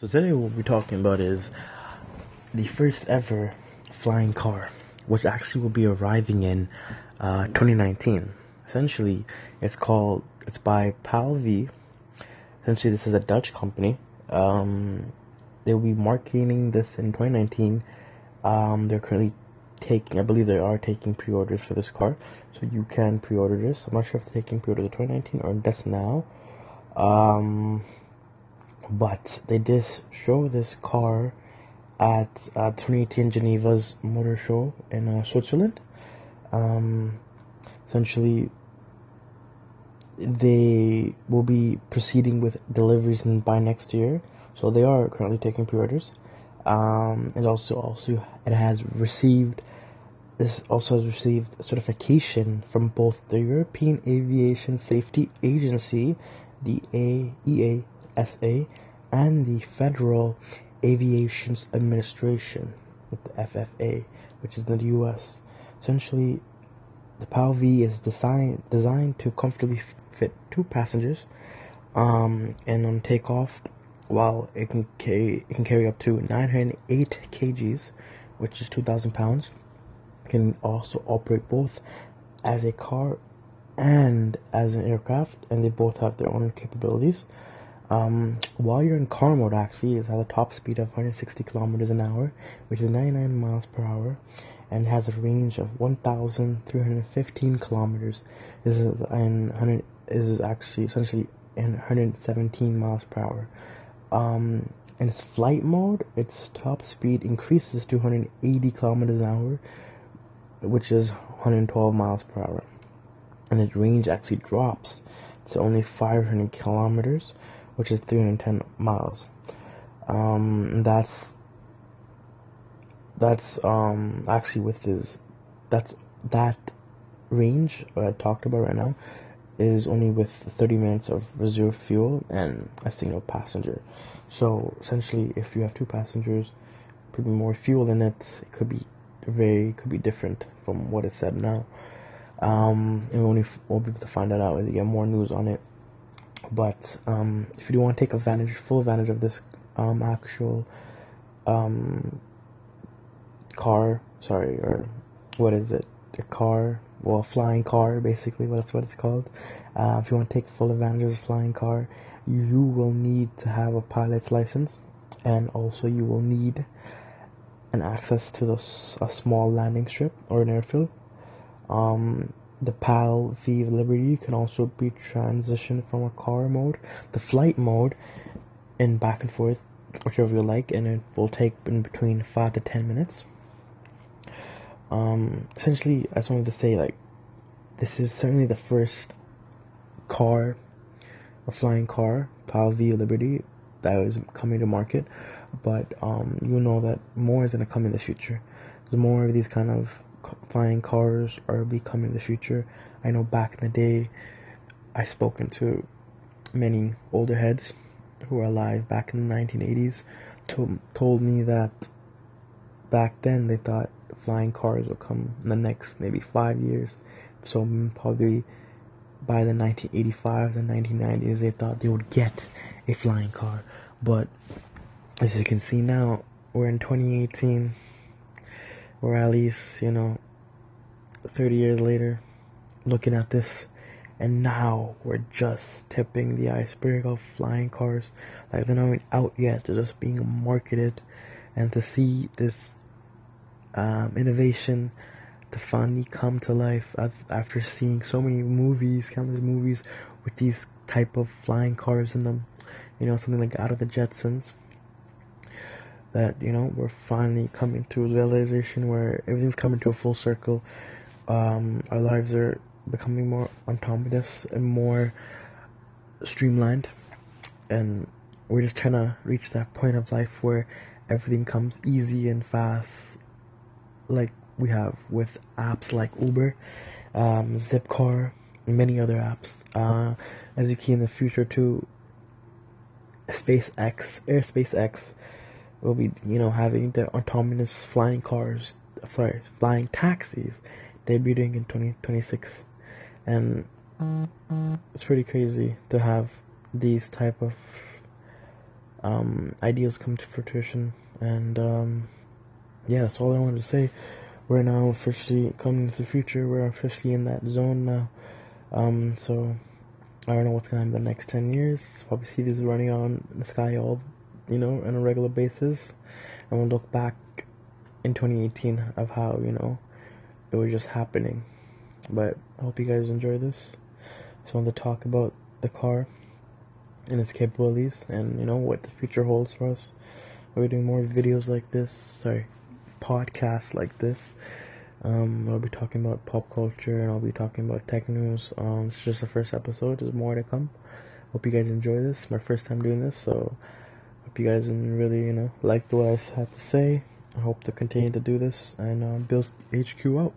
So today what we'll be talking about is the first ever flying car, which actually will be arriving in uh, 2019. Essentially, it's called it's by PAL-V. Essentially, this is a Dutch company. Um, they'll be marketing this in 2019. Um, they're currently taking, I believe they are taking pre-orders for this car, so you can pre-order this. I'm not sure if they're taking pre-orders in 2019 or just now. Um, but they did show this car at uh, 2018 Geneva's Motor Show in uh, Switzerland. Um, essentially, they will be proceeding with deliveries by next year. So they are currently taking pre-orders. Um, it also also it has received this also has received certification from both the European Aviation Safety Agency, the AEASA, and the Federal Aviation Administration, with the FFA, which is in the U.S. Essentially, the PAL-V is designed designed to comfortably fit two passengers, um, and on takeoff, while it can carry it can carry up to 908 kgs, which is 2,000 pounds. Can also operate both as a car and as an aircraft, and they both have their own capabilities. Um, while you're in car mode, actually, it has a top speed of 160 kilometers an hour, which is 99 miles per hour, and has a range of 1,315 kilometers. This is and 100 this is actually essentially in 117 miles per hour. Um, in its flight mode, its top speed increases to 180 kilometers an hour, which is 112 miles per hour, and its range actually drops to only 500 kilometers which is 310 miles. Um, that's that's um actually with his that's that range I talked about right now is only with 30 minutes of reserve fuel and a single passenger. So essentially, if you have two passengers, putting more fuel in it, it could be very could be different from what is said now. Um, and we only will be able to find that out as we get more news on it. But um, if you do want to take advantage, full advantage of this um, actual um, car, sorry, or what is it? A car, well, a flying car, basically, that's what it's called. Uh, if you want to take full advantage of a flying car, you will need to have a pilot's license, and also you will need an access to the, a small landing strip or an airfield. Um, the PAL V Liberty can also be transitioned from a car mode, the flight mode, and back and forth, whichever you like, and it will take in between five to ten minutes. Um, essentially, I just wanted to say, like, this is certainly the first car, a flying car, PAL V Liberty, that is coming to market, but um, you know that more is going to come in the future. There's more of these kind of flying cars are becoming the future. I know back in the day, I spoken to many older heads who are alive back in the 1980s to, told me that back then they thought flying cars would come in the next maybe five years. So mm, probably by the 1985 and 1990s they thought they would get a flying car. But as you can see now, we're in 2018 or at least, you know, 30 years later, looking at this, and now we're just tipping the iceberg of flying cars. Like they're not even out yet, they're just being marketed. And to see this um, innovation to finally come to life after seeing so many movies, countless movies with these type of flying cars in them, you know, something like Out of the Jetsons that you know we're finally coming to a realization where everything's coming to a full circle. Um, our lives are becoming more autonomous and more streamlined, and we're just trying to reach that point of life where everything comes easy and fast, like we have with apps like Uber, um, Zipcar, and many other apps. Uh, as you key in the future too, SpaceX, Airspace X will be, you know, having the autonomous flying cars, sorry, flying taxis debuting in 2026. And it's pretty crazy to have these type of um, ideas come to fruition. And um, yeah, that's all I wanted to say. We're now officially coming to the future. We're officially in that zone now. Um, so I don't know what's gonna happen in the next ten years. Probably see these running on the sky all, you know, on a regular basis, and we'll look back in 2018 of how you know it was just happening. But I hope you guys enjoy this. Just wanted to talk about the car and its capabilities, and you know what the future holds for us. We'll be doing more videos like this. Sorry, podcasts like this. Um, I'll be talking about pop culture and I'll be talking about tech news. Um, is just the first episode. There's more to come. Hope you guys enjoy this. My first time doing this, so hope you guys really, you know, liked what I have to say. I hope to continue to do this and uh, Bill's HQ out.